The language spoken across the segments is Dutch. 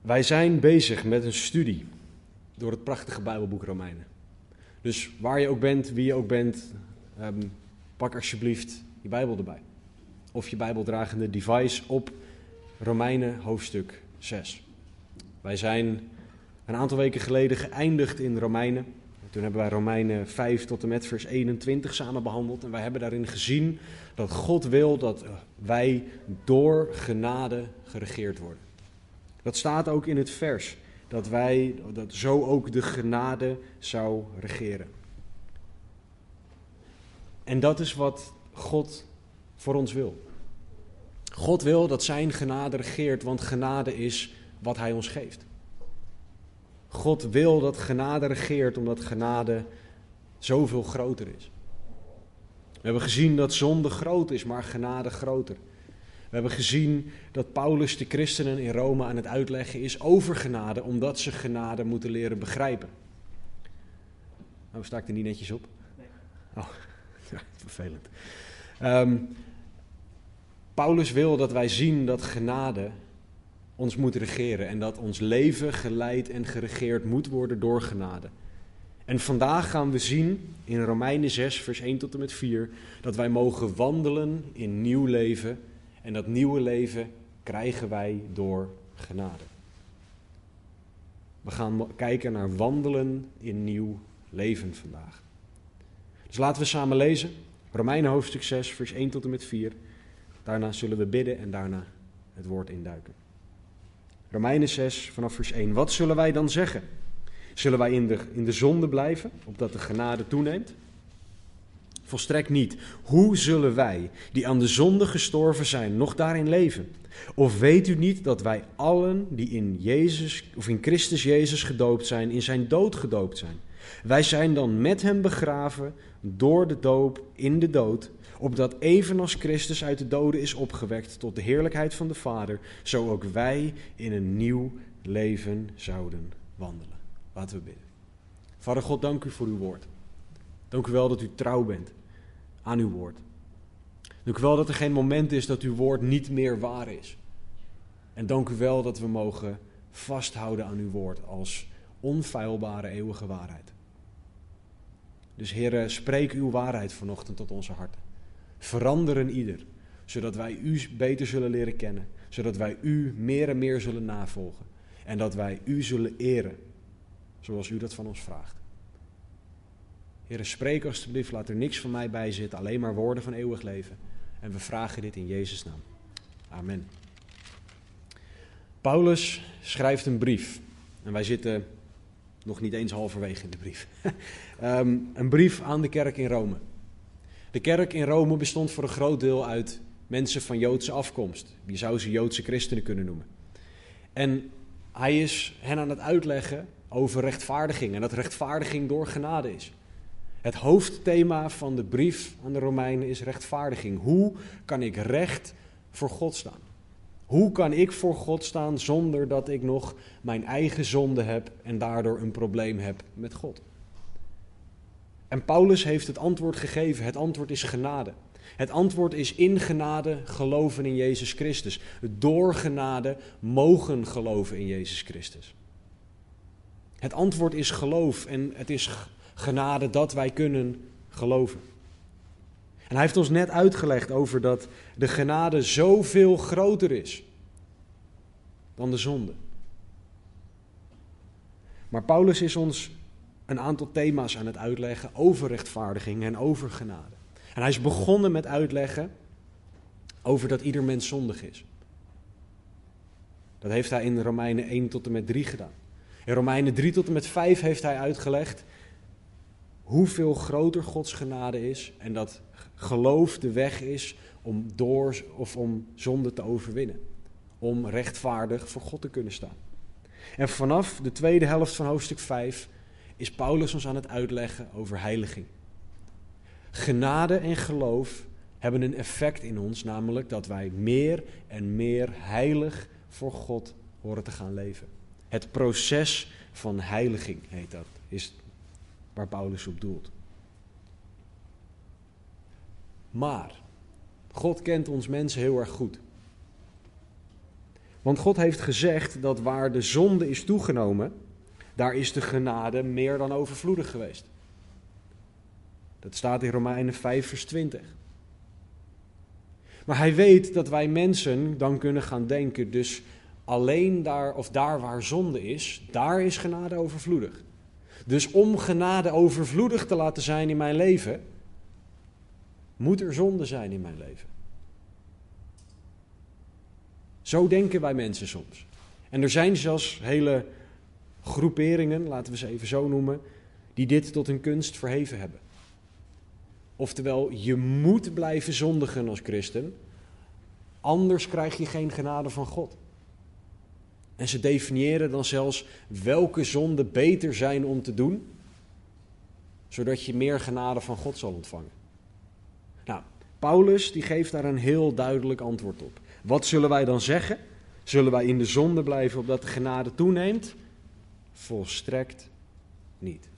Wij zijn bezig met een studie door het prachtige Bijbelboek Romeinen. Dus waar je ook bent, wie je ook bent, ehm, pak alsjeblieft je Bijbel erbij. Of je Bijbeldragende device op Romeinen hoofdstuk 6. Wij zijn een aantal weken geleden geëindigd in Romeinen. Toen hebben wij Romeinen 5 tot en met vers 21 samen behandeld. En wij hebben daarin gezien dat God wil dat wij door genade geregeerd worden. Dat staat ook in het vers. Dat wij, dat zo ook de genade zou regeren. En dat is wat God voor ons wil. God wil dat zijn genade regeert, want genade is wat hij ons geeft. God wil dat genade regeert, omdat genade zoveel groter is. We hebben gezien dat zonde groot is, maar genade groter. We hebben gezien dat Paulus de christenen in Rome aan het uitleggen is over genade, omdat ze genade moeten leren begrijpen. Nou, sta ik er niet netjes op? Nee. Oh, ja, vervelend. Um, Paulus wil dat wij zien dat genade ons moet regeren en dat ons leven geleid en geregeerd moet worden door genade. En vandaag gaan we zien in Romeinen 6, vers 1 tot en met 4, dat wij mogen wandelen in nieuw leven en dat nieuwe leven krijgen wij door genade. We gaan kijken naar wandelen in nieuw leven vandaag. Dus laten we samen lezen. Romeinen hoofdstuk 6, vers 1 tot en met 4. Daarna zullen we bidden en daarna het woord induiken. Romeinen 6 vanaf vers 1. Wat zullen wij dan zeggen? Zullen wij in de, in de zonde blijven, opdat de genade toeneemt? Volstrekt niet. Hoe zullen wij, die aan de zonde gestorven zijn, nog daarin leven? Of weet u niet dat wij allen die in Jezus of in Christus Jezus gedoopt zijn, in zijn dood gedoopt zijn? Wij zijn dan met hem begraven door de doop in de dood, opdat evenals Christus uit de doden is opgewekt tot de heerlijkheid van de Vader, zo ook wij in een nieuw leven zouden wandelen. Laten we bidden. Vader God, dank u voor uw woord. Dank u wel dat u trouw bent aan uw woord. Dank u wel dat er geen moment is dat uw woord niet meer waar is. En dank u wel dat we mogen vasthouden aan uw woord als onfeilbare eeuwige waarheid. Dus Heer, spreek uw waarheid vanochtend tot onze harten. Veranderen ieder, zodat wij u beter zullen leren kennen, zodat wij u meer en meer zullen navolgen en dat wij u zullen eren, zoals u dat van ons vraagt. Heer, spreek alstublieft, laat er niks van mij bij zitten, alleen maar woorden van eeuwig leven. En we vragen dit in Jezus' naam. Amen. Paulus schrijft een brief. En wij zitten nog niet eens halverwege in de brief. Ehm, een brief aan de kerk in Rome. De kerk in Rome bestond voor een groot deel uit mensen van Joodse afkomst. Je zou ze Joodse christenen kunnen noemen. En hij is hen aan het uitleggen over rechtvaardiging en dat rechtvaardiging door genade is. Het hoofdthema van de brief aan de Romeinen is rechtvaardiging. Hoe kan ik recht voor God staan? Hoe kan ik voor God staan zonder dat ik nog mijn eigen zonde heb en daardoor een probleem heb met God? En Paulus heeft het antwoord gegeven. Het antwoord is genade. Het antwoord is in genade geloven in Jezus Christus. Door genade mogen geloven in Jezus Christus. Het antwoord is geloof en het is genade dat wij kunnen geloven. En hij heeft ons net uitgelegd over dat de genade zoveel groter is dan de zonde. Maar Paulus is ons een aantal thema's aan het uitleggen over rechtvaardiging en over genade. En hij is begonnen met uitleggen over dat ieder mens zondig is. Dat heeft hij in Romeinen 1 tot en met 3 gedaan. In Romeinen 3 tot en met 5 heeft hij uitgelegd hoeveel groter Gods genade is en dat geloof de weg is om door of om zonde te overwinnen. Om rechtvaardig voor God te kunnen staan. En vanaf de tweede helft van hoofdstuk 5 is Paulus ons aan het uitleggen over heiliging. Genade en geloof hebben een effect in ons, namelijk dat wij meer en meer heilig voor God horen te gaan leven. Het proces van heiliging heet dat, is waar Paulus op doelt. Maar God kent ons mensen heel erg goed. Want God heeft gezegd dat waar de zonde is toegenomen, daar is de genade meer dan overvloedig geweest. Dat staat in Romeinen 5, vers 20. Maar hij weet dat wij mensen dan kunnen gaan denken, dus alleen daar of daar waar zonde is, daar is genade overvloedig. Dus om genade overvloedig te laten zijn in mijn leven, moet er zonde zijn in mijn leven. Zo denken wij mensen soms. En er zijn zelfs hele groeperingen, laten we ze even zo noemen, die dit tot een kunst verheven hebben. Oftewel, je moet blijven zondigen als christen, anders krijg je geen genade van God. En ze definiëren dan zelfs welke zonden beter zijn om te doen, zodat je meer genade van God zal ontvangen. Nou, Paulus die geeft daar een heel duidelijk antwoord op. Wat zullen wij dan zeggen? Zullen wij in de zonde blijven opdat de genade toeneemt? Volstrekt niet.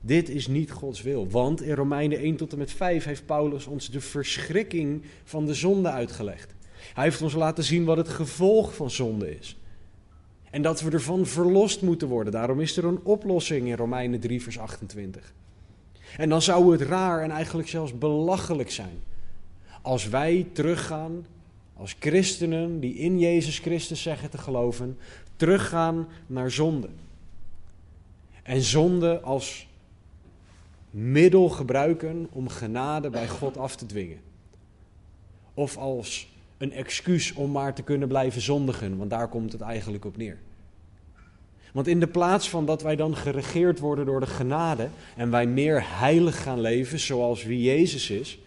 Dit is niet Gods wil, want in Romeinen 1 tot en met 5 heeft Paulus ons de verschrikking van de zonde uitgelegd. Hij heeft ons laten zien wat het gevolg van zonde is. En dat we ervan verlost moeten worden. Daarom is er een oplossing in Romeinen 3, vers 28. En dan zou het raar en eigenlijk zelfs belachelijk zijn als wij teruggaan, als christenen die in Jezus Christus zeggen te geloven, teruggaan naar zonde. En zonde als middel gebruiken om genade bij God af te dwingen. Of als een excuus om maar te kunnen blijven zondigen, want daar komt het eigenlijk op neer. Want in de plaats van dat wij dan geregeerd worden door de genade en wij meer heilig gaan leven zoals wie Jezus is,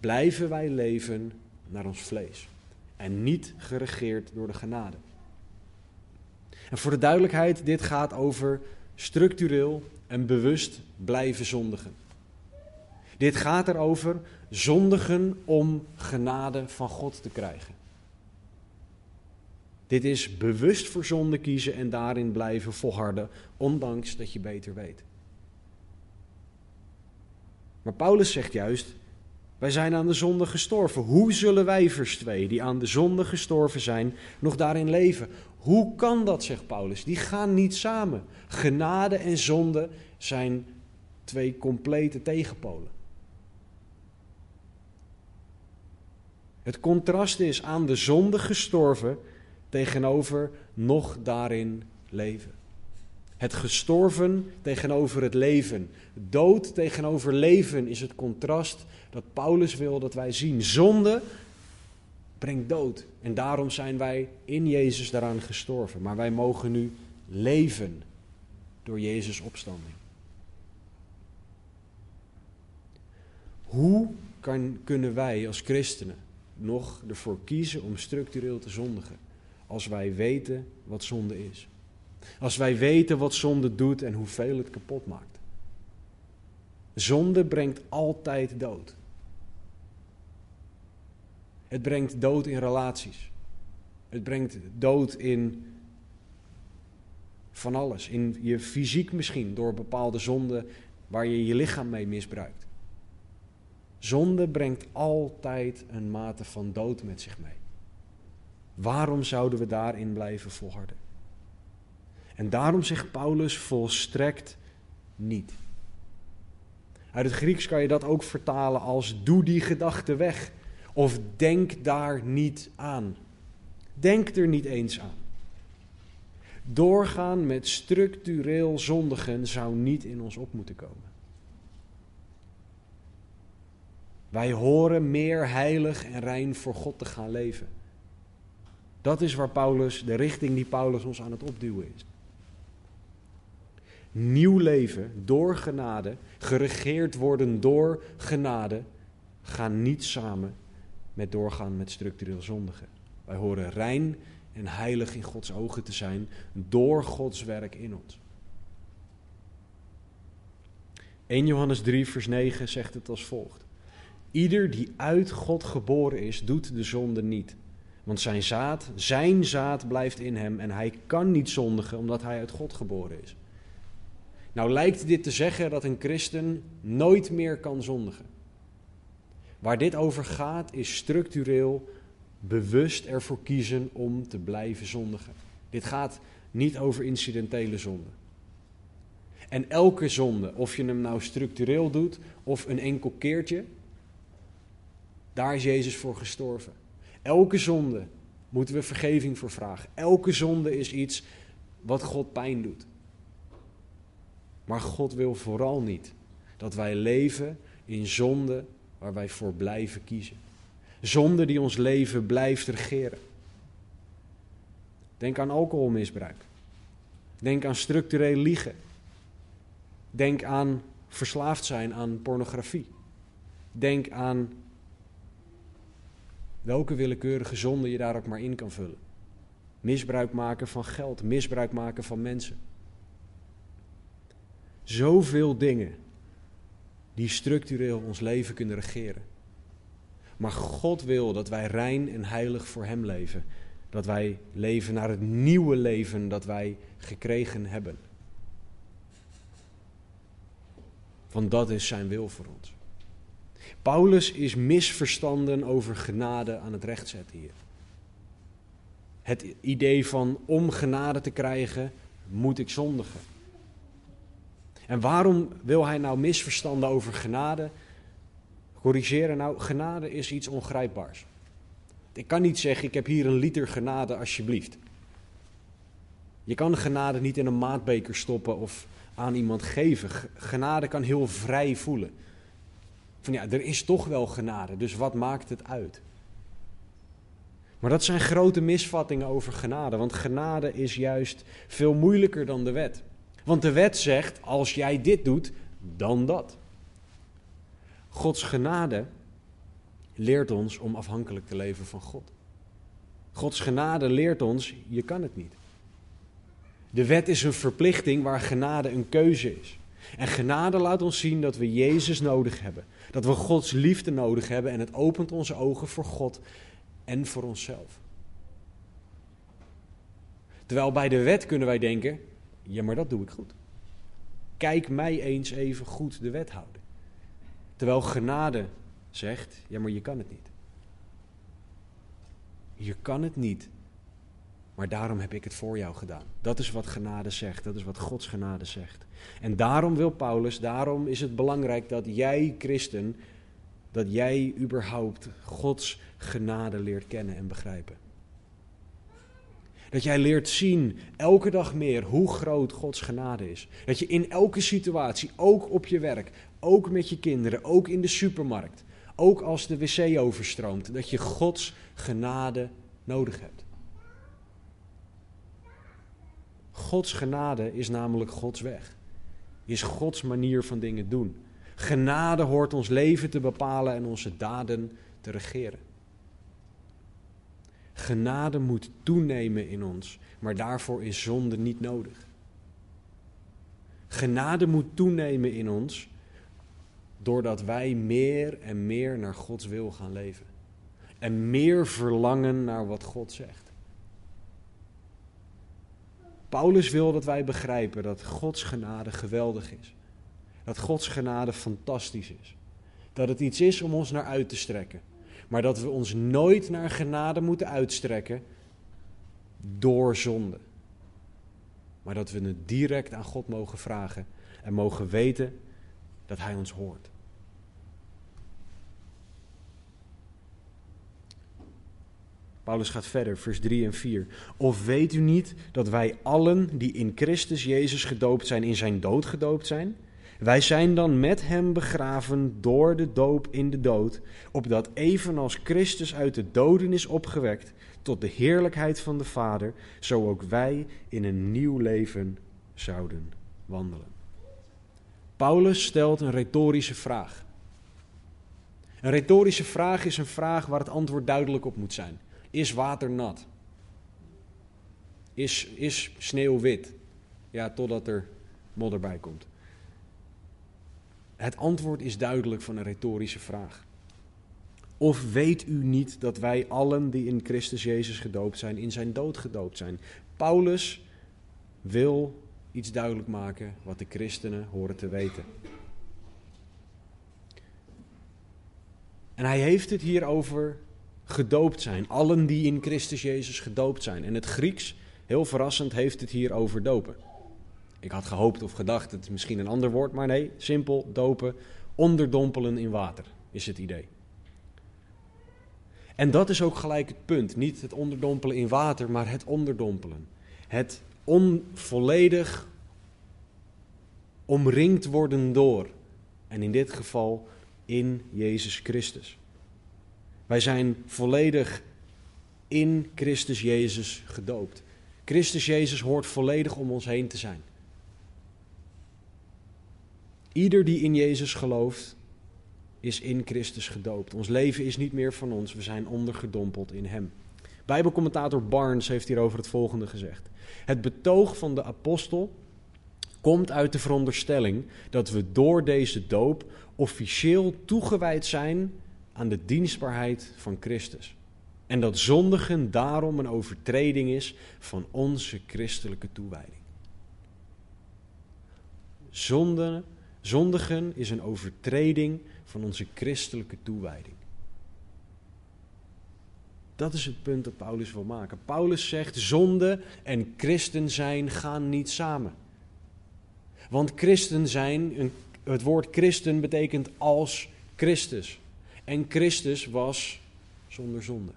blijven wij leven naar ons vlees en niet geregeerd door de genade. En voor de duidelijkheid, dit gaat over structureel en bewust blijven zondigen. Dit gaat erover zondigen om genade van God te krijgen. Dit is bewust voor zonde kiezen en daarin blijven volharden, ondanks dat je beter weet. Maar Paulus zegt juist: wij zijn aan de zonde gestorven. Hoe zullen wij, vers 2, die aan de zonde gestorven zijn, nog daarin leven? Hoe kan dat, zegt Paulus? Die gaan niet samen. Genade en zonde zijn twee complete tegenpolen. Het contrast is aan de zonde gestorven tegenover nog daarin leven. Het gestorven tegenover het leven. Dood tegenover leven is het contrast dat Paulus wil dat wij zien. Zonde brengt dood. En daarom zijn wij in Jezus daaraan gestorven. Maar wij mogen nu leven door Jezus' opstanding. Hoe kan, kunnen wij als christenen nog ervoor kiezen om structureel te zondigen? Als wij weten wat zonde is. Als wij weten wat zonde doet en hoeveel het kapot maakt. Zonde brengt altijd dood. Het brengt dood in relaties. Het brengt dood in van alles. In je fysiek misschien, door bepaalde zonden waar je je lichaam mee misbruikt. Zonde brengt altijd een mate van dood met zich mee. Waarom zouden we daarin blijven volharden? En daarom zegt Paulus volstrekt niet. Uit het Grieks kan je dat ook vertalen als doe die gedachte weg. Of denk daar niet aan. Denk er niet eens aan. Doorgaan met structureel zondigen zou niet in ons op moeten komen. Wij horen meer heilig en rein voor God te gaan leven. Dat is waar Paulus, de richting die Paulus ons aan het opduwen is. Nieuw leven door genade, geregeerd worden door genade, gaan niet samen met doorgaan met structureel zondigen. Wij horen rein en heilig in Gods ogen te zijn door Gods werk in ons. 1 Johannes 3, vers 9 zegt het als volgt. Ieder die uit God geboren is, doet de zonde niet. Want zijn zaad, zijn zaad blijft in hem en hij kan niet zondigen omdat hij uit God geboren is. Nou lijkt dit te zeggen dat een christen nooit meer kan zondigen. Waar dit over gaat is structureel bewust ervoor kiezen om te blijven zondigen. Dit gaat niet over incidentele zonde. En elke zonde, of je hem nou structureel doet of een enkel keertje, daar is Jezus voor gestorven. Elke zonde moeten we vergeving voor vragen. Elke zonde is iets wat God pijn doet. Maar God wil vooral niet dat wij leven in zonde waar wij voor blijven kiezen. Zonde die ons leven blijft regeren. Denk aan alcoholmisbruik. Denk aan structureel liegen. Denk aan verslaafd zijn aan pornografie. Denk aan welke willekeurige zonde je daar ook maar in kan vullen. Misbruik maken van geld, misbruik maken van mensen. Zoveel dingen die structureel ons leven kunnen regeren. Maar God wil dat wij rein en heilig voor Hem leven. Dat wij leven naar het nieuwe leven dat wij gekregen hebben. Want dat is Zijn wil voor ons. Paulus is misverstanden over genade aan het rechtzetten hier. Het idee van om genade te krijgen, moet ik zondigen. En waarom wil hij nou misverstanden over genade corrigeren? Nou, genade is iets ongrijpbaars. Ik kan niet zeggen, ik heb hier een liter genade alsjeblieft. Je kan genade niet in een maatbeker stoppen of aan iemand geven. Genade kan heel vrij voelen. Van ja, er is toch wel genade, dus wat maakt het uit? Maar dat zijn grote misvattingen over genade, want genade is juist veel moeilijker dan de wet. Want de wet zegt, als jij dit doet, dan dat. Gods genade leert ons om afhankelijk te leven van God. Gods genade leert ons, je kan het niet. De wet is een verplichting waar genade een keuze is. En genade laat ons zien dat we Jezus nodig hebben. Dat we Gods liefde nodig hebben en het opent onze ogen voor God en voor onszelf. Terwijl bij de wet kunnen wij denken, ja maar dat doe ik goed. Kijk mij eens even goed de wet houden. Terwijl genade zegt, ja maar je kan het niet. Je kan het niet, maar daarom heb ik het voor jou gedaan. Dat is wat genade zegt, dat is wat Gods genade zegt. En daarom wil Paulus, daarom is het belangrijk dat jij, christen, dat jij überhaupt Gods genade leert kennen en begrijpen. Dat jij leert zien, elke dag meer, hoe groot Gods genade is. Dat je in elke situatie, ook op je werk, ook met je kinderen, ook in de supermarkt, ook als de wc overstroomt, dat je Gods genade nodig hebt. Gods genade is namelijk Gods weg. Is Gods manier van dingen doen. Genade hoort ons leven te bepalen en onze daden te regeren. Genade moet toenemen in ons, maar daarvoor is zonde niet nodig. Genade moet toenemen in ons doordat wij meer en meer naar Gods wil gaan leven. En meer verlangen naar wat God zegt. Paulus wil dat wij begrijpen dat Gods genade geweldig is. Dat Gods genade fantastisch is. Dat het iets is om ons naar uit te strekken. Maar dat we ons nooit naar genade moeten uitstrekken door zonde. Maar dat we het direct aan God mogen vragen en mogen weten dat Hij ons hoort. Paulus gaat verder, vers 3 en 4. Of weet u niet dat wij allen die in Christus Jezus gedoopt zijn, in zijn dood gedoopt zijn? Wij zijn dan met hem begraven door de doop in de dood, opdat evenals Christus uit de doden is opgewekt tot de heerlijkheid van de Vader, zo ook wij in een nieuw leven zouden wandelen. Paulus stelt een retorische vraag. Een retorische vraag is een vraag waar het antwoord duidelijk op moet zijn. Is water nat? Is, is sneeuw wit? Ja, totdat er modder bij komt. Het antwoord is duidelijk van een retorische vraag. Of weet u niet dat wij allen die in Christus Jezus gedoopt zijn, in zijn dood gedoopt zijn? Paulus wil iets duidelijk maken wat de christenen horen te weten. En hij heeft het hier over gedoopt zijn. Allen die in Christus Jezus gedoopt zijn. En het Grieks, heel verrassend, heeft het hier over dopen. Ik had gehoopt of gedacht, het is misschien een ander woord, maar nee, simpel dopen, onderdompelen in water is het idee. En dat is ook gelijk het punt. Niet het onderdompelen in water, maar het onderdompelen. Het onvolledig omringd worden door. En in dit geval in Jezus Christus. Wij zijn volledig in Christus Jezus gedoopt. Christus Jezus hoort volledig om ons heen te zijn. Ieder die in Jezus gelooft, is in Christus gedoopt. Ons leven is niet meer van ons, we zijn ondergedompeld in Hem. Bijbelcommentator Barnes heeft hierover het volgende gezegd. Het betoog van de apostel komt uit de veronderstelling dat we door deze doop officieel toegewijd zijn aan de dienstbaarheid van Christus. En dat zondigen daarom een overtreding is van onze christelijke toewijding. Zonde, zondigen is een overtreding van onze christelijke toewijding. Dat is het punt dat Paulus wil maken. Paulus zegt: zonde en christen zijn gaan niet samen. Want christen zijn, het woord christen betekent als Christus. En Christus was zonder zonde.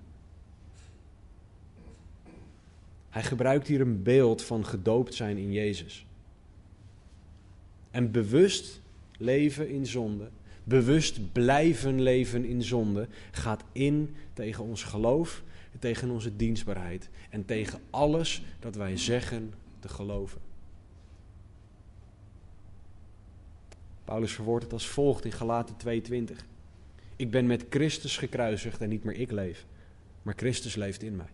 Hij gebruikt hier een beeld van gedoopt zijn in Jezus. En bewust leven in zonde, bewust blijven leven in zonde, gaat in tegen ons geloof, tegen onze dienstbaarheid en tegen alles dat wij zeggen te geloven. Paulus verwoordt het als volgt in Galaten 2:20. Ik ben met Christus gekruisigd en niet meer ik leef, maar Christus leeft in mij.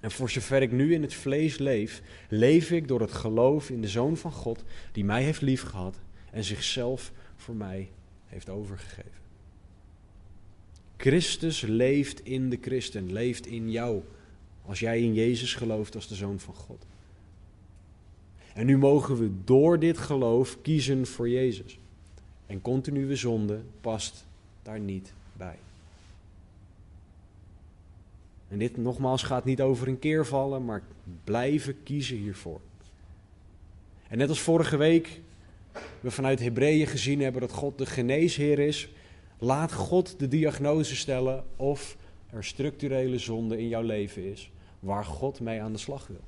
En voor zover ik nu in het vlees leef, leef ik door het geloof in de Zoon van God, die mij heeft liefgehad en zichzelf voor mij heeft overgegeven. Christus leeft in de christen, leeft in jou, als jij in Jezus gelooft als de Zoon van God. En nu mogen we door dit geloof kiezen voor Jezus. En continue zonde past daar niet bij. En dit nogmaals gaat niet over een keer vallen, maar blijven kiezen hiervoor. En net als vorige week we vanuit Hebreeën gezien hebben dat God de geneesheer is, laat God de diagnose stellen of er structurele zonde in jouw leven is waar God mee aan de slag wil.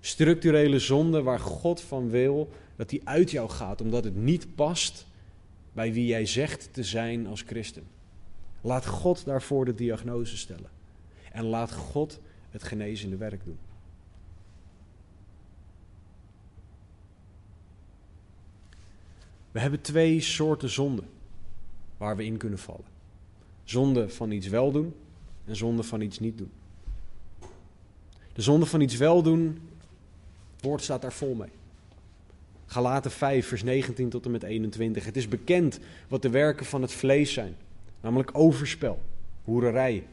Structurele zonde waar God van wil dat die uit jou gaat, omdat het niet past bij wie jij zegt te zijn als christen. Laat God daarvoor de diagnose stellen. En laat God het genezende werk doen. We hebben twee soorten zonde waar we in kunnen vallen. Zonde van iets wel doen en zonde van iets niet doen. De zonde van iets wel doen, het woord staat daar vol mee. Galaten 5, vers 19 tot en met 21. Het is bekend wat de werken van het vlees zijn. Namelijk overspel, hoererij,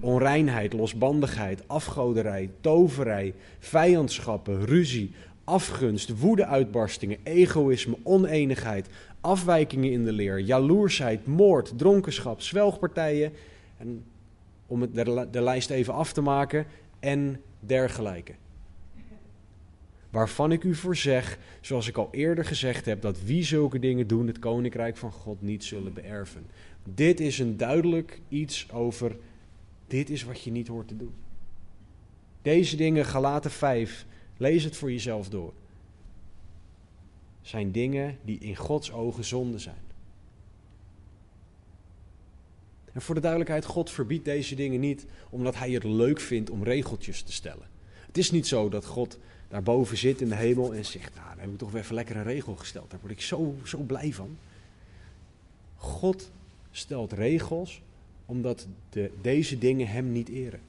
onreinheid, losbandigheid, afgoderij, toverij, vijandschappen, ruzie, afgunst, woedeuitbarstingen, egoïsme, oneenigheid, afwijkingen in de leer, jaloersheid, moord, dronkenschap, zwelgpartijen. En om de lijst even af te maken, en dergelijke. Waarvan ik u voor zeg, zoals ik al eerder gezegd heb, dat wie zulke dingen doen, het koninkrijk van God niet zullen beërven. Dit is een duidelijk iets over, dit is wat je niet hoort te doen. Deze dingen, Galaten 5, lees het voor jezelf door. Zijn dingen die in Gods ogen zonde zijn. En voor de duidelijkheid, God verbiedt deze dingen niet omdat hij het leuk vindt om regeltjes te stellen. Het is niet zo dat God daarboven zit in de hemel en zegt, nou, dan heb ik toch weer even lekker een regel gesteld. Daar word ik zo, zo blij van. God stelt regels omdat de, deze dingen hem niet eren.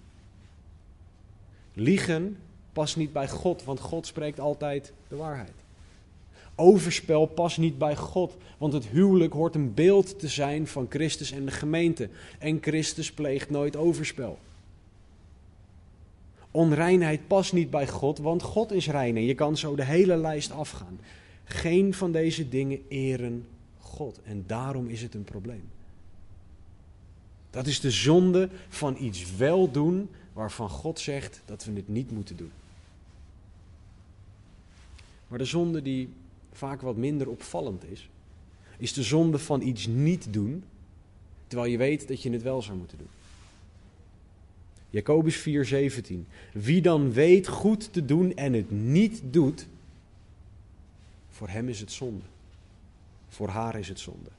Liegen past niet bij God, want God spreekt altijd de waarheid. Overspel past niet bij God, want het huwelijk hoort een beeld te zijn van Christus en de gemeente. En Christus pleegt nooit overspel. Onreinheid past niet bij God, want God is rein en je kan zo de hele lijst afgaan. Geen van deze dingen eren God en daarom is het een probleem. Dat is de zonde van iets wel doen waarvan God zegt dat we het niet moeten doen. Maar de zonde die vaak wat minder opvallend is, is de zonde van iets niet doen, terwijl je weet dat je het wel zou moeten doen. Jacobus 4:17. Wie dan weet goed te doen en het niet doet, voor hem is het zonde. Voor haar is het zonde.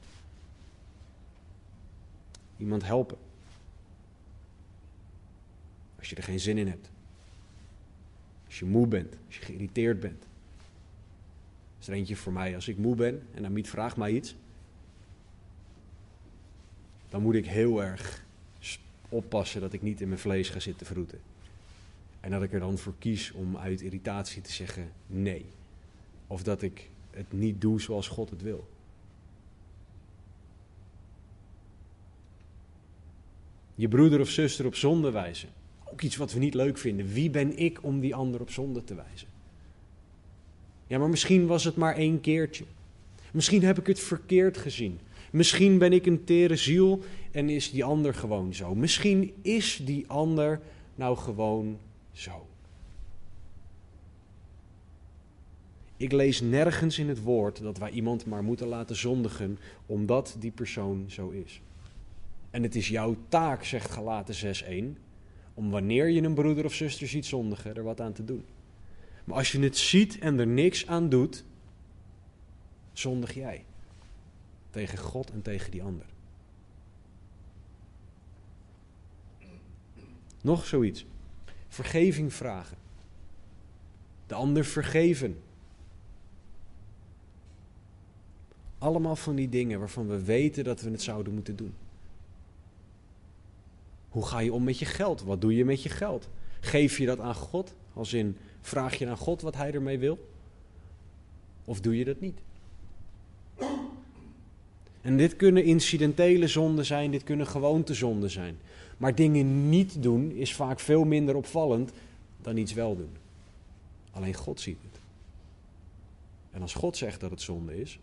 Iemand helpen. Als je er geen zin in hebt. Als je moe bent, als je geïrriteerd bent. is er eentje voor mij. Als ik moe ben en Amit vraagt mij iets, dan moet ik heel erg oppassen dat ik niet in mijn vlees ga zitten vroeten. En dat ik er dan voor kies om uit irritatie te zeggen nee. Of dat ik het niet doe zoals God het wil. Je broeder of zuster op zonde wijzen. Ook iets wat we niet leuk vinden. Wie ben ik om die ander op zonde te wijzen? Ja, maar misschien was het maar één keertje. Misschien heb ik het verkeerd gezien. Misschien ben ik een tere ziel en is die ander gewoon zo. Misschien is die ander nou gewoon zo. Ik lees nergens in het woord dat wij iemand maar moeten laten zondigen omdat die persoon zo is. En het is jouw taak, zegt Galaten 6:1, om wanneer je een broeder of zuster ziet zondigen, er wat aan te doen. Maar als je het ziet en er niks aan doet, zondig jij. Tegen God en tegen die ander. Nog zoiets. Vergeving vragen. De ander vergeven. Allemaal van die dingen waarvan we weten dat we het zouden moeten doen. Hoe ga je om met je geld? Wat doe je met je geld? Geef je dat aan God? Als in, vraag je aan God wat hij ermee wil? Of doe je dat niet? En dit kunnen incidentele zonden zijn, dit kunnen gewoontezonden zijn. Maar dingen niet doen is vaak veel minder opvallend dan iets wel doen. Alleen God ziet het. En als God zegt dat het zonde is,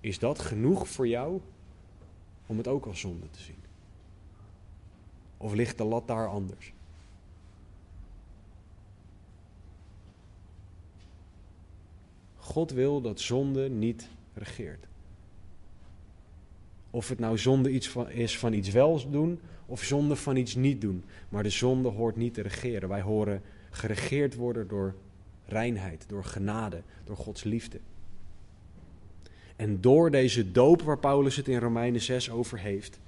is dat genoeg voor jou om het ook als zonde te zien? Of ligt de lat daar anders? God wil dat zonde niet regeert. Of het nou zonde iets van, is van iets wel doen of zonde van iets niet doen. Maar de zonde hoort niet te regeren. Wij horen geregeerd worden door reinheid, door genade, door Gods liefde. En door deze doop waar Paulus het in Romeinen 6 over heeft,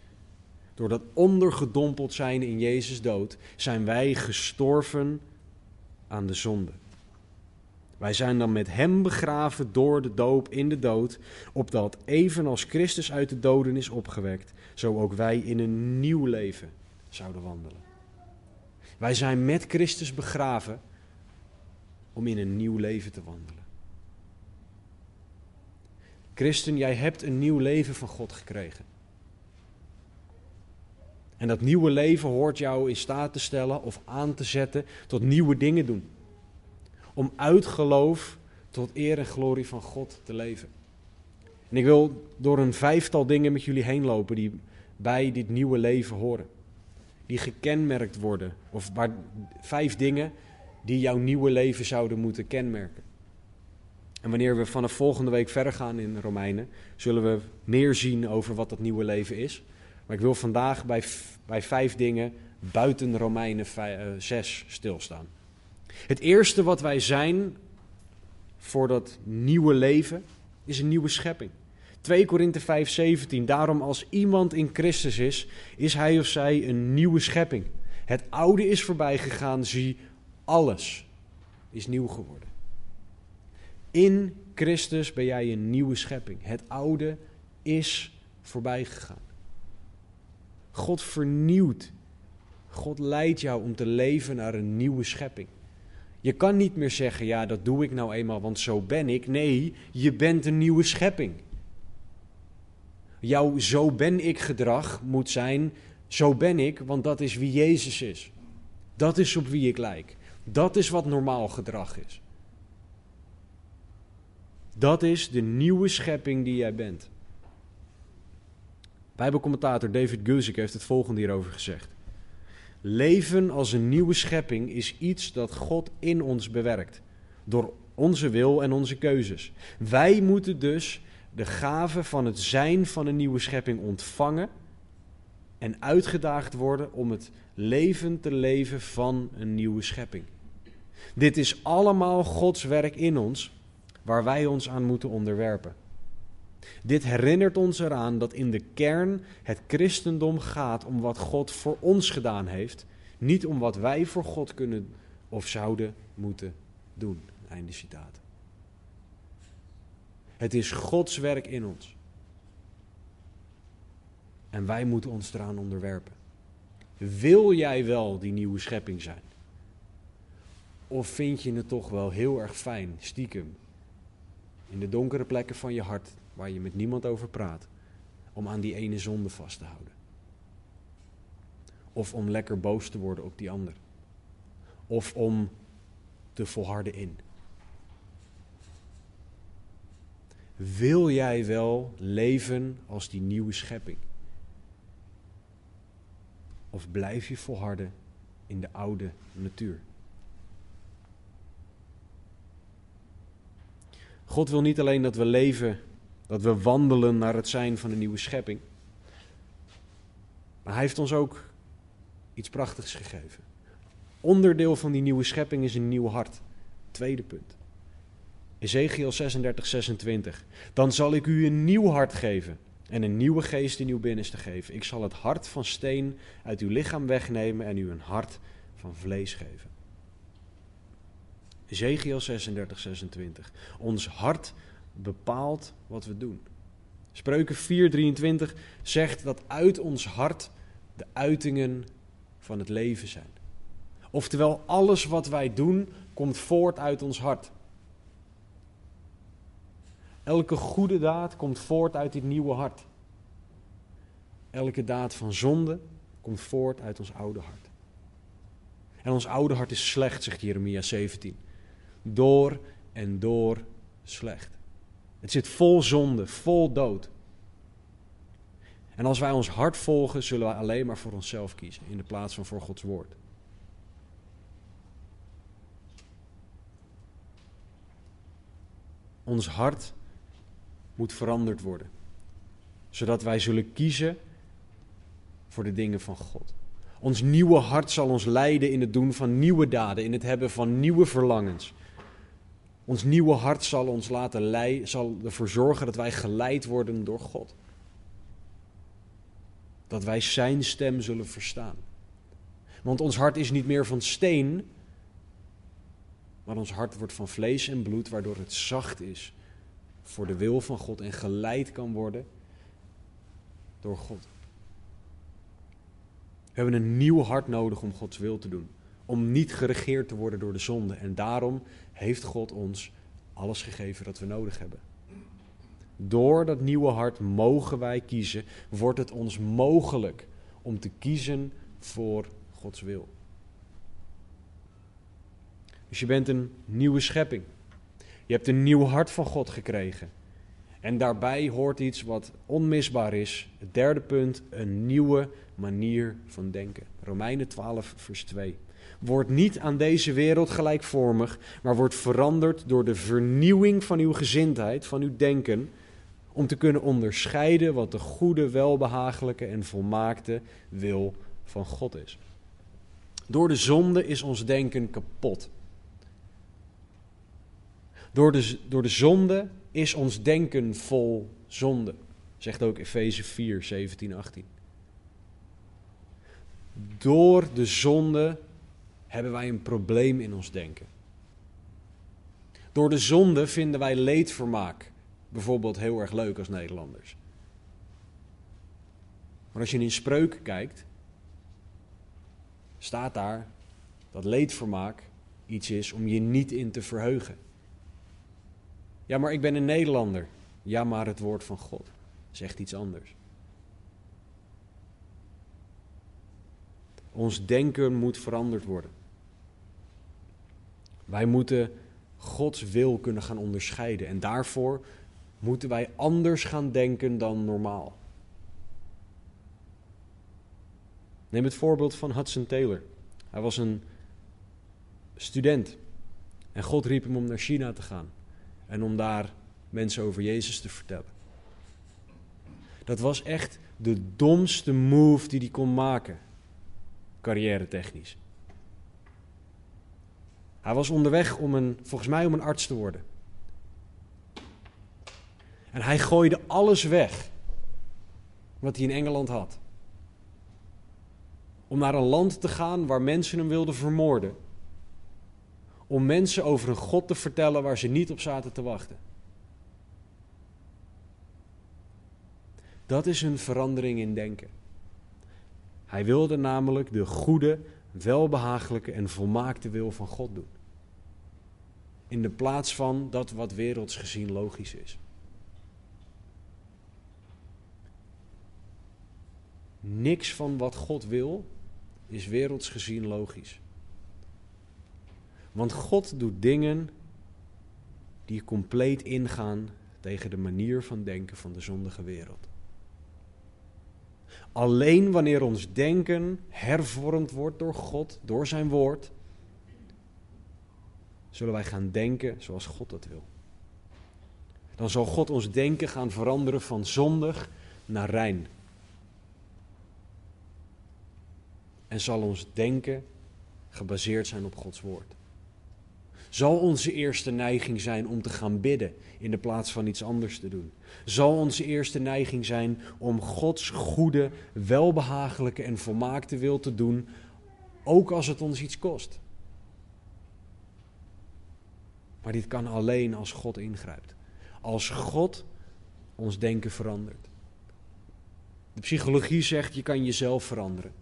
door dat ondergedompeld zijn in Jezus dood, zijn wij gestorven aan de zonde. Wij zijn dan met Hem begraven door de doop in de dood, opdat evenals Christus uit de doden is opgewekt, zo ook wij in een nieuw leven zouden wandelen. Wij zijn met Christus begraven om in een nieuw leven te wandelen. Christen, jij hebt een nieuw leven van God gekregen. En dat nieuwe leven hoort jou in staat te stellen of aan te zetten tot nieuwe dingen doen. Om uit geloof tot eer en glorie van God te leven. En ik wil door een vijftal dingen met jullie heen lopen die bij dit nieuwe leven horen. Die gekenmerkt worden. Of waar, vijf dingen die jouw nieuwe leven zouden moeten kenmerken. En wanneer we vanaf volgende week verder gaan in Romeinen, zullen we meer zien over wat dat nieuwe leven is. Maar ik wil vandaag bij, bij vijf dingen buiten Romeinen 6 eh, stilstaan. Het eerste wat wij zijn voor dat nieuwe leven is een nieuwe schepping. 2 Korinthe 5:17. Daarom als iemand in Christus is, is hij of zij een nieuwe schepping. Het oude is voorbij gegaan, zie alles is nieuw geworden. In Christus ben jij een nieuwe schepping. Het oude is voorbij gegaan. God vernieuwt. God leidt jou om te leven naar een nieuwe schepping. Je kan niet meer zeggen, ja, dat doe ik nou eenmaal, want zo ben ik. Nee, je bent een nieuwe schepping. Jouw zo ben ik gedrag moet zijn, zo ben ik, want dat is wie Jezus is. Dat is op wie ik lijk. Dat is wat normaal gedrag is. Dat is de nieuwe schepping die jij bent. Bijbelcommentator David Guzik heeft het volgende hierover gezegd. Leven als een nieuwe schepping is iets dat God in ons bewerkt. Door onze wil en onze keuzes. Wij moeten dus de gave van het zijn van een nieuwe schepping ontvangen. En uitgedaagd worden om het leven te leven van een nieuwe schepping. Dit is allemaal Gods werk in ons, waar wij ons aan moeten onderwerpen. Dit herinnert ons eraan dat in de kern het christendom gaat om wat God voor ons gedaan heeft, niet om wat wij voor God kunnen of zouden moeten doen. Einde citaat. Het is Gods werk in ons. En wij moeten ons eraan onderwerpen. Wil jij wel die nieuwe schepping zijn? Of vind je het toch wel heel erg fijn, stiekem, in de donkere plekken van je hart, waar je met niemand over praat, om aan die ene zonde vast te houden? Of om lekker boos te worden op die ander? Of om te volharden in? Wil jij wel leven als die nieuwe schepping? Of blijf je volharden in de oude natuur? God wil niet alleen dat we leven, dat we wandelen naar het zijn van een nieuwe schepping. Maar hij heeft ons ook iets prachtigs gegeven. Onderdeel van die nieuwe schepping is een nieuw hart. Tweede punt. Ezekiel 36, 26. Dan zal ik u een nieuw hart geven en een nieuwe geest in uw binnenste geven. Ik zal het hart van steen uit uw lichaam wegnemen en u een hart van vlees geven. Ezekiel 36, 26. Ons hart bepaalt wat we doen. Spreuken 4, 23 zegt dat uit ons hart de uitingen van het leven zijn. Oftewel, alles wat wij doen komt voort uit ons hart. Elke goede daad komt voort uit dit nieuwe hart. Elke daad van zonde komt voort uit ons oude hart. En ons oude hart is slecht, zegt Jeremia 17. Door en door slecht. Het zit vol zonde, vol dood. En als wij ons hart volgen, zullen wij alleen maar voor onszelf kiezen in de plaats van voor Gods woord. Ons hart moet veranderd worden. Zodat wij zullen kiezen voor de dingen van God. Ons nieuwe hart zal ons leiden in het doen van nieuwe daden, in het hebben van nieuwe verlangens. Ons nieuwe hart zal ons laten leiden, zal ervoor zorgen dat wij geleid worden door God. Dat wij Zijn stem zullen verstaan. Want ons hart is niet meer van steen, maar ons hart wordt van vlees en bloed, waardoor het zacht is voor de wil van God en geleid kan worden door God. We hebben een nieuw hart nodig om Gods wil te doen. Om niet geregeerd te worden door de zonde. En daarom heeft God ons alles gegeven dat we nodig hebben. Door dat nieuwe hart mogen wij kiezen, wordt het ons mogelijk om te kiezen voor Gods wil. Dus je bent een nieuwe schepping. Je hebt een nieuw hart van God gekregen. En daarbij hoort iets wat onmisbaar is. Het derde punt, een nieuwe manier van denken. Romeinen 12, vers 2. Word niet aan deze wereld gelijkvormig, maar word veranderd door de vernieuwing van uw gezindheid, van uw denken, om te kunnen onderscheiden wat de goede, welbehagelijke en volmaakte wil van God is. Door de zonde is ons denken kapot. Door de, door de zonde is ons denken vol zonde, zegt ook Efeze 4, 17, 18. Door de zonde hebben wij een probleem in ons denken. Door de zonde vinden wij leedvermaak bijvoorbeeld heel erg leuk als Nederlanders. Maar als je in spreuken kijkt, staat daar dat leedvermaak iets is om je niet in te verheugen. Ja, maar ik ben een Nederlander. Ja, maar het woord van God zegt iets anders. Ons denken moet veranderd worden. Wij moeten Gods wil kunnen gaan onderscheiden. En daarvoor moeten wij anders gaan denken dan normaal. Neem het voorbeeld van Hudson Taylor. Hij was een student. En God riep hem om naar China te gaan. En om daar mensen over Jezus te vertellen. Dat was echt de domste move die hij kon maken, carrière technisch. Hij was onderweg om een, volgens mij om een arts te worden. En hij gooide alles weg wat hij in Engeland had. Om naar een land te gaan waar mensen hem wilden vermoorden. Om mensen over een God te vertellen waar ze niet op zaten te wachten. Dat is een verandering in denken. Hij wilde namelijk de goede, welbehagelijke en volmaakte wil van God doen. In de plaats van dat wat werelds gezien logisch is. Niks van wat God wil is werelds gezien logisch. Want God doet dingen die compleet ingaan tegen de manier van denken van de zondige wereld. Alleen wanneer ons denken hervormd wordt door God, door zijn woord, zullen wij gaan denken zoals God dat wil. Dan zal God ons denken gaan veranderen van zondig naar rein. En zal ons denken gebaseerd zijn op Gods woord. Zal onze eerste neiging zijn om te gaan bidden in de plaats van iets anders te doen? Zal onze eerste neiging zijn om Gods goede, welbehagelijke en volmaakte wil te doen, ook als het ons iets kost? Maar dit kan alleen als God ingrijpt. Als God ons denken verandert. De psychologie zegt je kan jezelf veranderen.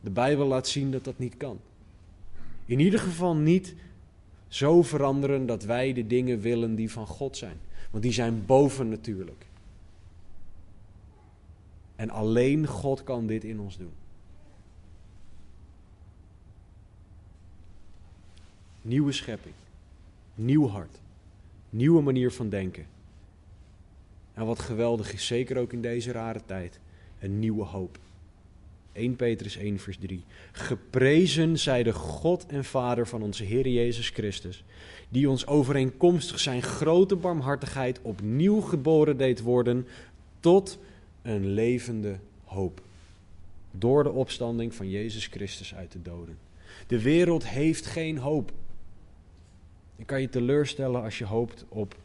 De Bijbel laat zien dat dat niet kan. In ieder geval niet zo veranderen dat wij de dingen willen die van God zijn. Want die zijn boven natuurlijk. En alleen God kan dit in ons doen. Nieuwe schepping. Nieuw hart. Nieuwe manier van denken. En wat geweldig is, zeker ook in deze rare tijd, een nieuwe hoop. 1 Petrus 1, vers 3. Geprezen zij de God en Vader van onze Heer Jezus Christus, die ons overeenkomstig zijn grote barmhartigheid opnieuw geboren deed worden tot een levende hoop. Door de opstanding van Jezus Christus uit de doden. De wereld heeft geen hoop. Ik kan je teleurstellen als je hoopt op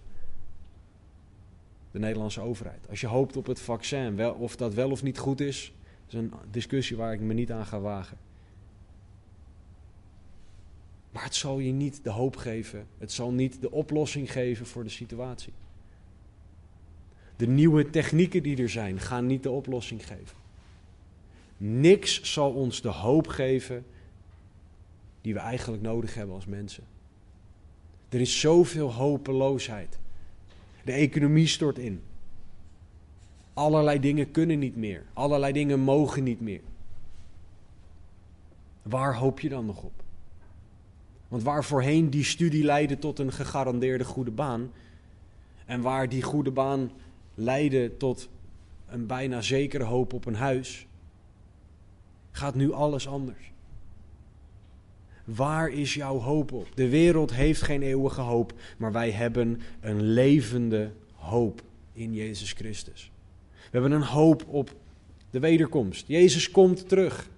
de Nederlandse overheid. Als je hoopt op het vaccin, wel, of dat wel of niet goed is, is een discussie waar ik me niet aan ga wagen. Maar het zal je niet de hoop geven. Het zal niet de oplossing geven voor de situatie. De nieuwe technieken die er zijn, gaan niet de oplossing geven. Niks zal ons de hoop geven die we eigenlijk nodig hebben als mensen. Er is zoveel hopeloosheid. De economie stort in. Allerlei dingen kunnen niet meer. Allerlei dingen mogen niet meer. Waar hoop je dan nog op? Want waar voorheen die studie leidde tot een gegarandeerde goede baan, en waar die goede baan leidde tot een bijna zekere hoop op een huis, gaat nu alles anders. Waar is jouw hoop op? De wereld heeft geen eeuwige hoop, maar wij hebben een levende hoop in Jezus Christus. We hebben een hoop op de wederkomst. Jezus komt terug.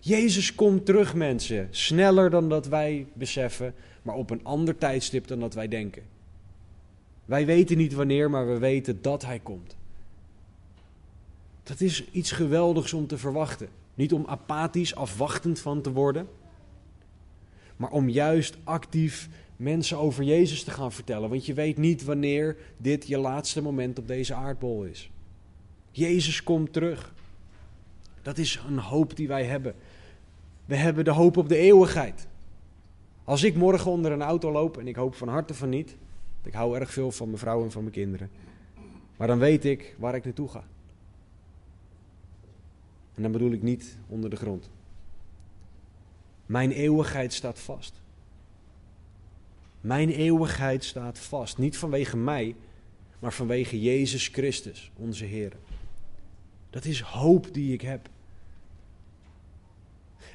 Jezus komt terug, mensen. Sneller dan dat wij beseffen, maar op een ander tijdstip dan dat wij denken. Wij weten niet wanneer, maar we weten dat Hij komt. Dat is iets geweldigs om te verwachten. Niet om apathisch afwachtend van te worden, maar om juist actief mensen over Jezus te gaan vertellen. Want je weet niet wanneer dit je laatste moment op deze aardbol is. Jezus komt terug. Dat is een hoop die wij hebben. We hebben de hoop op de eeuwigheid. Als ik morgen onder een auto loop, en ik hoop van harte van niet, ik hou erg veel van mijn vrouw en van mijn kinderen, maar dan weet ik waar ik naartoe ga. En dan bedoel ik niet onder de grond. Mijn eeuwigheid staat vast. Mijn eeuwigheid staat vast. Niet vanwege mij, maar vanwege Jezus Christus, onze Heer. Dat is hoop die ik heb.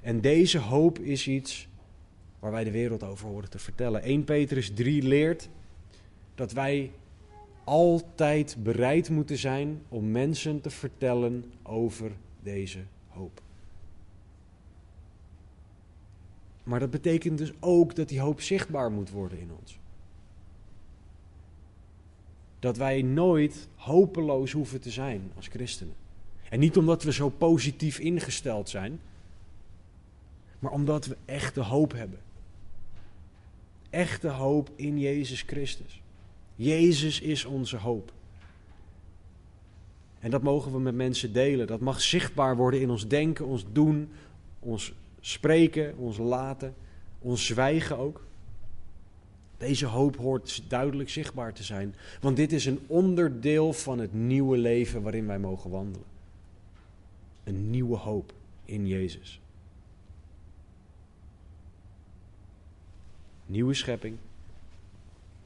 En deze hoop is iets waar wij de wereld over horen te vertellen. 1 Petrus 3 leert dat wij altijd bereid moeten zijn om mensen te vertellen over deze hoop. Maar dat betekent dus ook dat die hoop zichtbaar moet worden in ons. Dat wij nooit hopeloos hoeven te zijn als christenen. En niet omdat we zo positief ingesteld zijn, maar omdat we echte hoop hebben. Echte hoop in Jezus Christus. Jezus is onze hoop. En dat mogen we met mensen delen. Dat mag zichtbaar worden in ons denken, ons doen, ons spreken, ons laten, ons zwijgen ook. Deze hoop hoort duidelijk zichtbaar te zijn, want dit is een onderdeel van het nieuwe leven waarin wij mogen wandelen. Een nieuwe hoop in Jezus. Nieuwe schepping,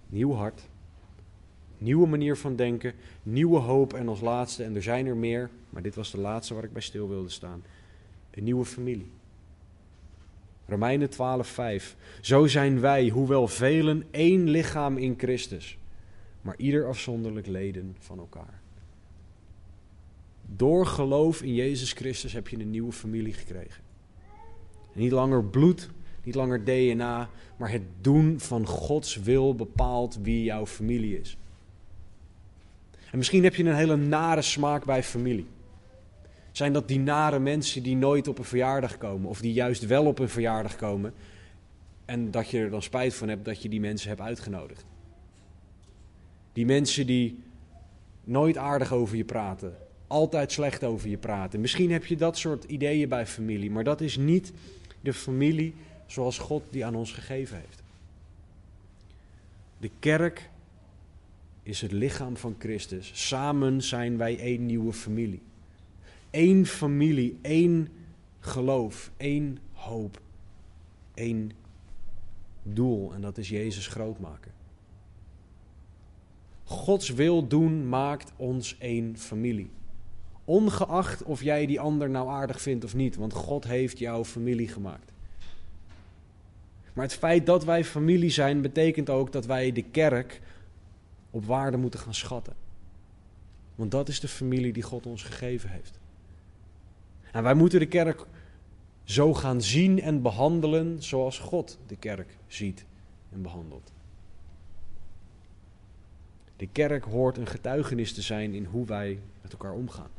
nieuw hart, nieuwe manier van denken, nieuwe hoop en als laatste, en er zijn er meer, maar dit was de laatste waar ik bij stil wilde staan, een nieuwe familie. Romeinen 12:5. Zo zijn wij, hoewel velen, één lichaam in Christus, maar ieder afzonderlijk leden van elkaar. Door geloof in Jezus Christus heb je een nieuwe familie gekregen. Niet langer bloed, niet langer DNA, maar het doen van Gods wil bepaalt wie jouw familie is. En misschien heb je een hele nare smaak bij familie. Zijn dat die nare mensen die nooit op een verjaardag komen, of die juist wel op een verjaardag komen, en dat je er dan spijt van hebt dat je die mensen hebt uitgenodigd? Die mensen die nooit aardig over je praten, altijd slecht over je praten. Misschien heb je dat soort ideeën bij familie, maar dat is niet de familie zoals God die aan ons gegeven heeft. De kerk is het lichaam van Christus. Samen zijn wij één nieuwe familie. Eén familie, één geloof, één hoop, één doel. En dat is Jezus groot maken. Gods wil doen maakt ons één familie. Ongeacht of jij die ander nou aardig vindt of niet, want God heeft jouw familie gemaakt. Maar het feit dat wij familie zijn, betekent ook dat wij de kerk op waarde moeten gaan schatten. Want dat is de familie die God ons gegeven heeft. En wij moeten de kerk zo gaan zien en behandelen zoals God de kerk ziet en behandelt. De kerk hoort een getuigenis te zijn in hoe wij met elkaar omgaan.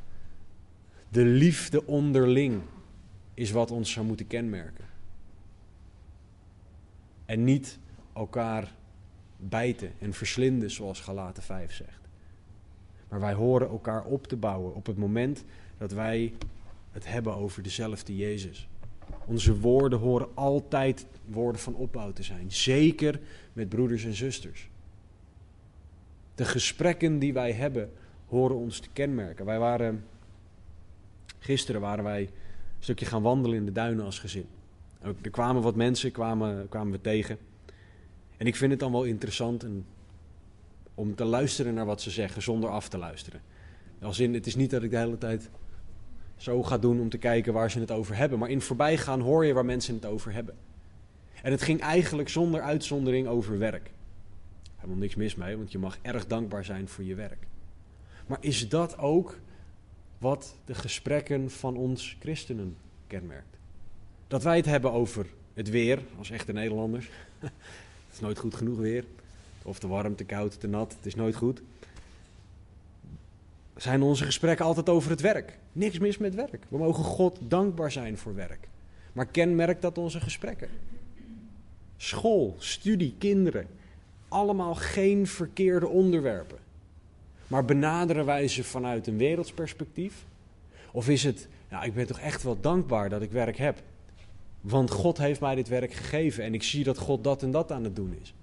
De liefde onderling is wat ons zou moeten kenmerken. En niet elkaar bijten en verslinden, zoals Galaten 5 zegt. Maar wij horen elkaar op te bouwen op het moment dat wij het hebben over dezelfde Jezus. Onze woorden horen altijd woorden van opbouw te zijn, zeker met broeders en zusters. De gesprekken die wij hebben horen ons te kenmerken. Wij waren gisteren waren wij een stukje gaan wandelen in de duinen als gezin. Er kwamen wat mensen, kwamen, kwamen we tegen. En ik vind het dan wel interessant om te luisteren naar wat ze zeggen zonder af te luisteren. Als in, het is niet dat ik de hele tijd zo ga doen om te kijken waar ze het over hebben. Maar in voorbijgaan hoor je waar mensen het over hebben. En het ging eigenlijk zonder uitzondering over werk. Helemaal niks mis mee, want je mag erg dankbaar zijn voor je werk. Maar is dat ook wat de gesprekken van ons christenen kenmerkt? Dat wij het hebben over het weer, als echte Nederlanders. het is nooit goed genoeg weer. Of te warm, te koud, te nat, het is nooit goed zijn onze gesprekken altijd over het werk. Niks mis met werk. We mogen God dankbaar zijn voor werk. Maar kenmerkt dat onze gesprekken? School, studie, kinderen. Allemaal geen verkeerde onderwerpen. Maar benaderen wij ze vanuit een wereldsperspectief? Of is het, nou, ik ben toch echt wel dankbaar dat ik werk heb. Want God heeft mij dit werk gegeven en ik zie dat God dat en dat aan het doen is.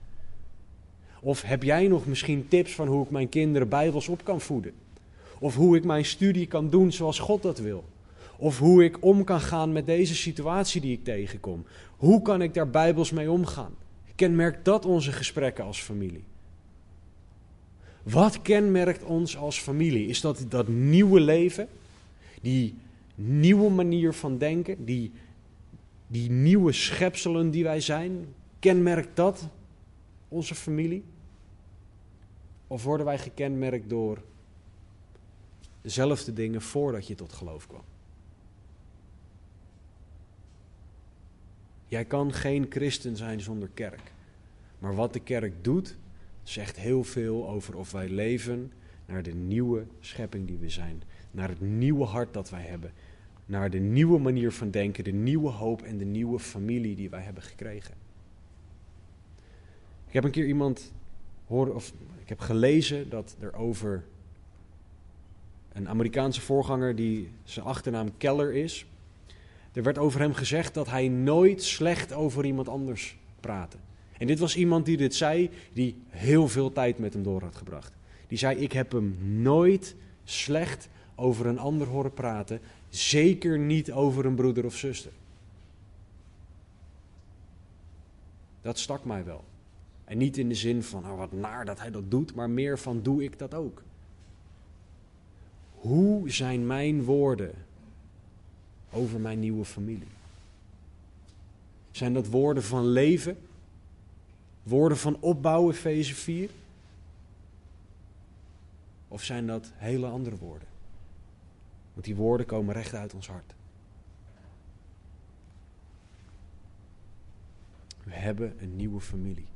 Of heb jij nog misschien tips van hoe ik mijn kinderen bijbels op kan voeden? Of hoe ik mijn studie kan doen zoals God dat wil. Of hoe ik om kan gaan met deze situatie die ik tegenkom. Hoe kan ik daar bijbels mee omgaan? Kenmerkt dat onze gesprekken als familie? Wat kenmerkt ons als familie? Is dat dat nieuwe leven? Die nieuwe manier van denken? Die die nieuwe schepselen die wij zijn, kenmerkt dat onze familie? Of worden wij gekenmerkt door dezelfde dingen voordat je tot geloof kwam? Jij kan geen christen zijn zonder kerk. Maar wat de kerk doet, zegt heel veel over of wij leven naar de nieuwe schepping die we zijn. Naar het nieuwe hart dat wij hebben. Naar de nieuwe manier van denken, de nieuwe hoop en de nieuwe familie die wij hebben gekregen. Ik heb een keer iemand horen, of ik heb gelezen dat er over een Amerikaanse voorganger die zijn achternaam Keller is. Er werd over hem gezegd dat hij nooit slecht over iemand anders praatte. En dit was iemand die dit zei, die heel veel tijd met hem door had gebracht. Die zei: Ik heb hem nooit slecht over een ander horen praten, zeker niet over een broeder of zuster. Dat stak mij wel. En niet in de zin van, nou wat naar dat hij dat doet, maar meer van, doe ik dat ook? Hoe zijn mijn woorden over mijn nieuwe familie? Zijn dat woorden van leven? Woorden van opbouw, Efeze 4? Of zijn dat hele andere woorden? Want die woorden komen recht uit ons hart. We hebben een nieuwe familie.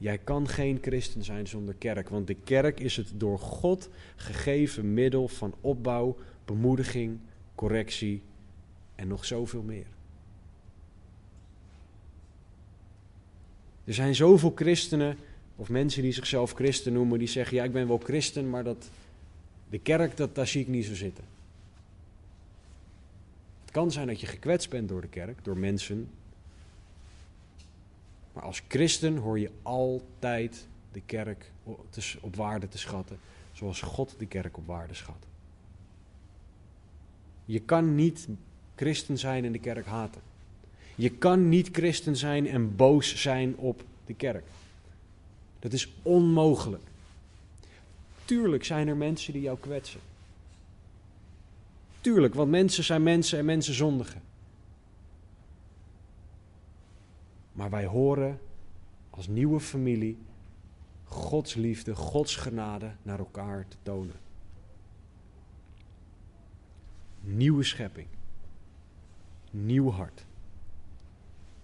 Jij kan geen christen zijn zonder kerk, want de kerk is het door God gegeven middel van opbouw, bemoediging, correctie en nog zoveel meer. Er zijn zoveel christenen of mensen die zichzelf christen noemen, die zeggen: Ja, ik ben wel christen, maar dat, de kerk, dat, daar zie ik niet zo zitten. Het kan zijn dat je gekwetst bent door de kerk, door mensen. Maar als christen hoor je altijd de kerk op waarde te schatten, zoals God de kerk op waarde schat. Je kan niet christen zijn en de kerk haten. Je kan niet christen zijn en boos zijn op de kerk. Dat is onmogelijk. Tuurlijk zijn er mensen die jou kwetsen. Tuurlijk, want mensen zijn mensen en mensen zondigen. Maar wij horen als nieuwe familie Gods liefde, Gods genade naar elkaar te tonen. Nieuwe schepping. Nieuw hart.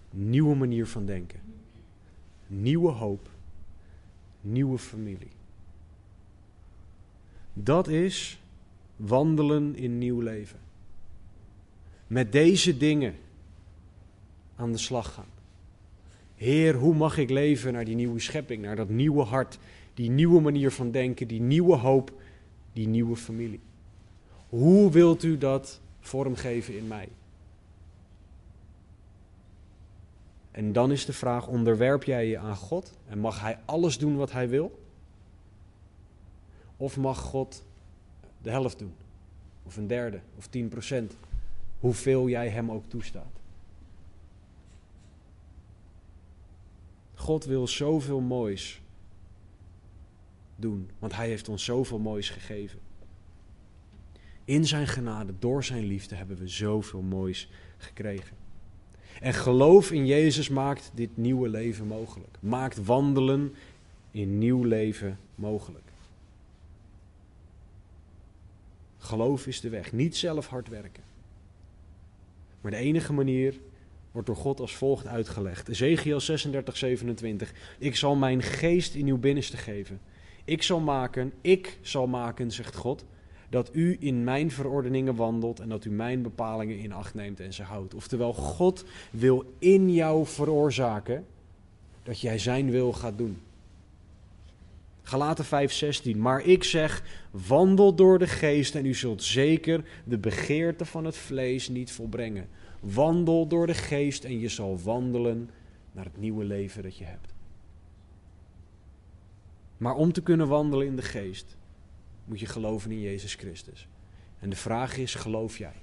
Nieuwe manier van denken. Nieuwe hoop nieuwe familie. Dat is wandelen in nieuw leven. Met deze dingen aan de slag gaan. Heer, hoe mag ik leven naar die nieuwe schepping, naar dat nieuwe hart, die nieuwe manier van denken, die nieuwe hoop, die nieuwe familie? Hoe wilt u dat vormgeven in mij? En dan is de vraag: onderwerp jij je aan God en mag Hij alles doen wat Hij wil? Of mag God de helft doen? Of een derde? Of tien procent? Hoeveel jij Hem ook toestaat. God wil zoveel moois doen, want Hij heeft ons zoveel moois gegeven. In Zijn genade, door Zijn liefde, hebben we zoveel moois gekregen. En geloof in Jezus maakt dit nieuwe leven mogelijk. Maakt wandelen in nieuw leven mogelijk. Geloof is de weg. Niet zelf hard werken. Maar de enige manier wordt door God als volgt uitgelegd. Ezekiel 36, 27. Ik zal mijn geest in uw binnenste geven. Ik zal maken, ik zal maken, zegt God dat u in mijn verordeningen wandelt en dat u mijn bepalingen in acht neemt en ze houdt. Oftewel, God wil in jou veroorzaken dat jij zijn wil gaat doen. Galaten 5:16. Maar ik zeg: wandel door de geest en u zult zeker de begeerte van het vlees niet volbrengen. Wandel door de geest en je zal wandelen naar het nieuwe leven dat je hebt. Maar om te kunnen wandelen in de geest, moet je geloven in Jezus Christus. En de vraag is, geloof jij?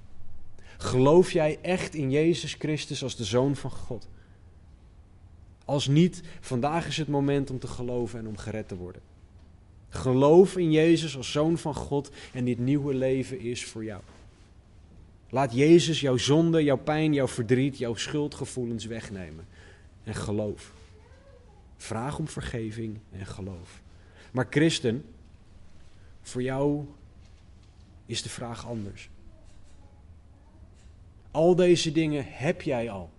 Geloof jij echt in Jezus Christus als de Zoon van God? Als niet, vandaag is het moment om te geloven en om gered te worden. Geloof in Jezus als Zoon van God en dit nieuwe leven is voor jou. Laat Jezus jouw zonde, jouw pijn, jouw verdriet, jouw schuldgevoelens wegnemen. En geloof. Vraag om vergeving en geloof. Maar christen, voor jou is de vraag anders. Al deze dingen heb jij al.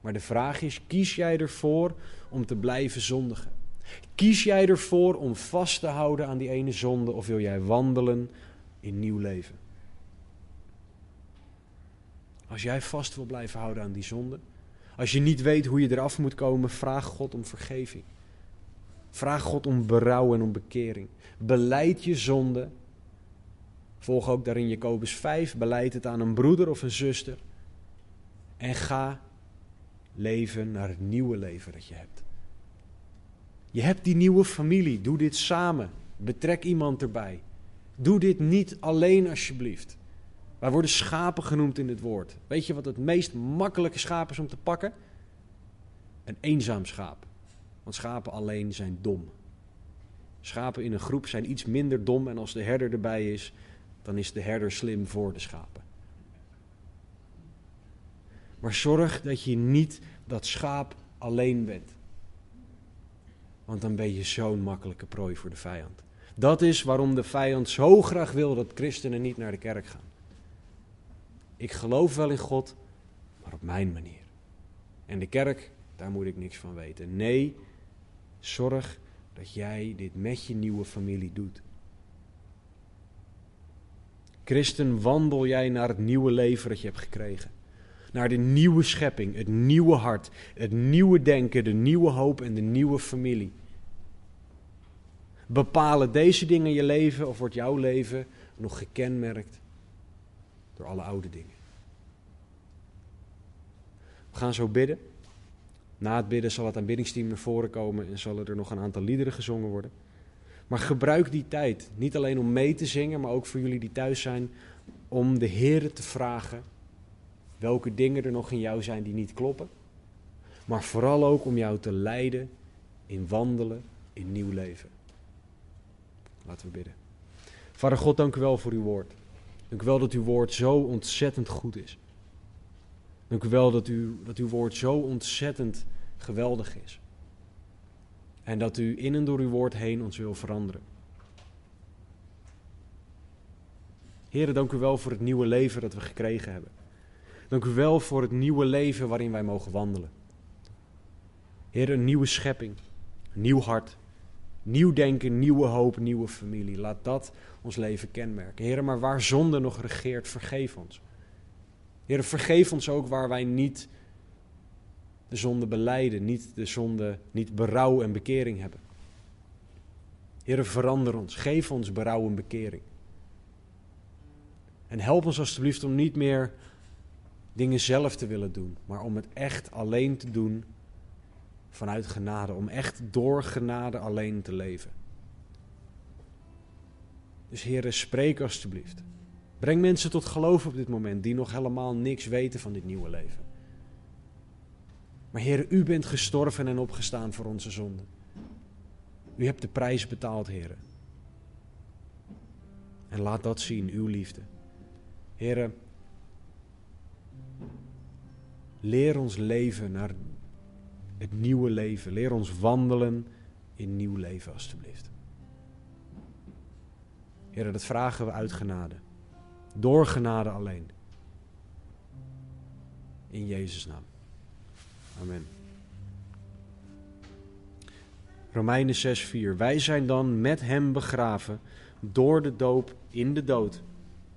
Maar de vraag is: kies jij ervoor om te blijven zondigen? Kies jij ervoor om vast te houden aan die ene zonde of wil jij wandelen in nieuw leven? Als jij vast wil blijven houden aan die zonde, als je niet weet hoe je eraf moet komen, vraag God om vergeving. Vraag God om berouw en om bekering. Beleid je zonde. Volg ook daarin Jacobus 5. Beleid het aan een broeder of een zuster. En ga leven naar het nieuwe leven dat je hebt. Je hebt die nieuwe familie. Doe dit samen. Betrek iemand erbij. Doe dit niet alleen alsjeblieft. Wij worden schapen genoemd in dit woord. Weet je wat het meest makkelijke schaap is om te pakken? Een eenzaam schaap. Want schapen alleen zijn dom. Schapen in een groep zijn iets minder dom en als de herder erbij is, dan is de herder slim voor de schapen. Maar zorg dat je niet dat schaap alleen bent. Want dan ben je zo'n makkelijke prooi voor de vijand. Dat is waarom de vijand zo graag wil dat christenen niet naar de kerk gaan. Ik geloof wel in God, maar op mijn manier. En de kerk, daar moet ik niks van weten. Nee, zorg dat jij dit met je nieuwe familie doet. Christen, wandel jij naar het nieuwe leven dat je hebt gekregen. Naar de nieuwe schepping, het nieuwe hart, het nieuwe denken, de nieuwe hoop en de nieuwe familie. Bepalen deze dingen je leven of wordt jouw leven nog gekenmerkt door alle oude dingen? We gaan zo bidden. Na het bidden zal het aanbiddingsteam naar voren komen en zullen er nog een aantal liederen gezongen worden. Maar gebruik die tijd, niet alleen om mee te zingen, maar ook voor jullie die thuis zijn, om de Heer te vragen welke dingen er nog in jou zijn die niet kloppen. Maar vooral ook om jou te leiden in wandelen, in nieuw leven. Laten we bidden. Vader God, dank u wel voor uw woord. Dank u wel dat uw woord zo ontzettend goed is. Dank u wel dat, u, dat uw woord zo ontzettend geweldig is. En dat u in en door uw woord heen ons wil veranderen. Heren, dank u wel voor het nieuwe leven dat we gekregen hebben. Dank u wel voor het nieuwe leven waarin wij mogen wandelen. Heer, een nieuwe schepping, nieuw hart, nieuw denken, nieuwe hoop, nieuwe familie. Laat dat ons leven kenmerken. Heer, maar waar zonde nog regeert, vergeef ons. Heer, vergeef ons ook waar wij niet de zonde beleiden, niet de zonde, niet berouw en bekering hebben. Heer, verander ons, geef ons berouw en bekering. En help ons alstublieft om niet meer dingen zelf te willen doen, maar om het echt alleen te doen vanuit genade, om echt door genade alleen te leven. Dus Heer, spreek alstublieft. Breng mensen tot geloof op dit moment die nog helemaal niks weten van dit nieuwe leven. Maar Heer, u bent gestorven en opgestaan voor onze zonden. U hebt de prijs betaald, Heer. En laat dat zien, uw liefde. Heer, leer ons leven naar het nieuwe leven. Leer ons wandelen in nieuw leven, alstublieft. Heer, dat vragen we uit genade. Door genade alleen. In Jezus' naam. Amen. Romeinen 6:4. Wij zijn dan met hem begraven door de doop in de dood,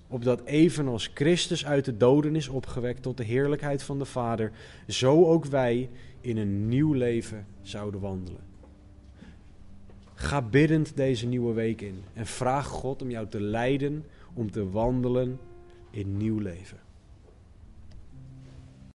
opdat evenals Christus uit de doden is opgewekt tot de heerlijkheid van de Vader, zo ook wij in een nieuw leven zouden wandelen. Ga biddend deze nieuwe week in en vraag God om jou te leiden om te wandelen in nieuw leven.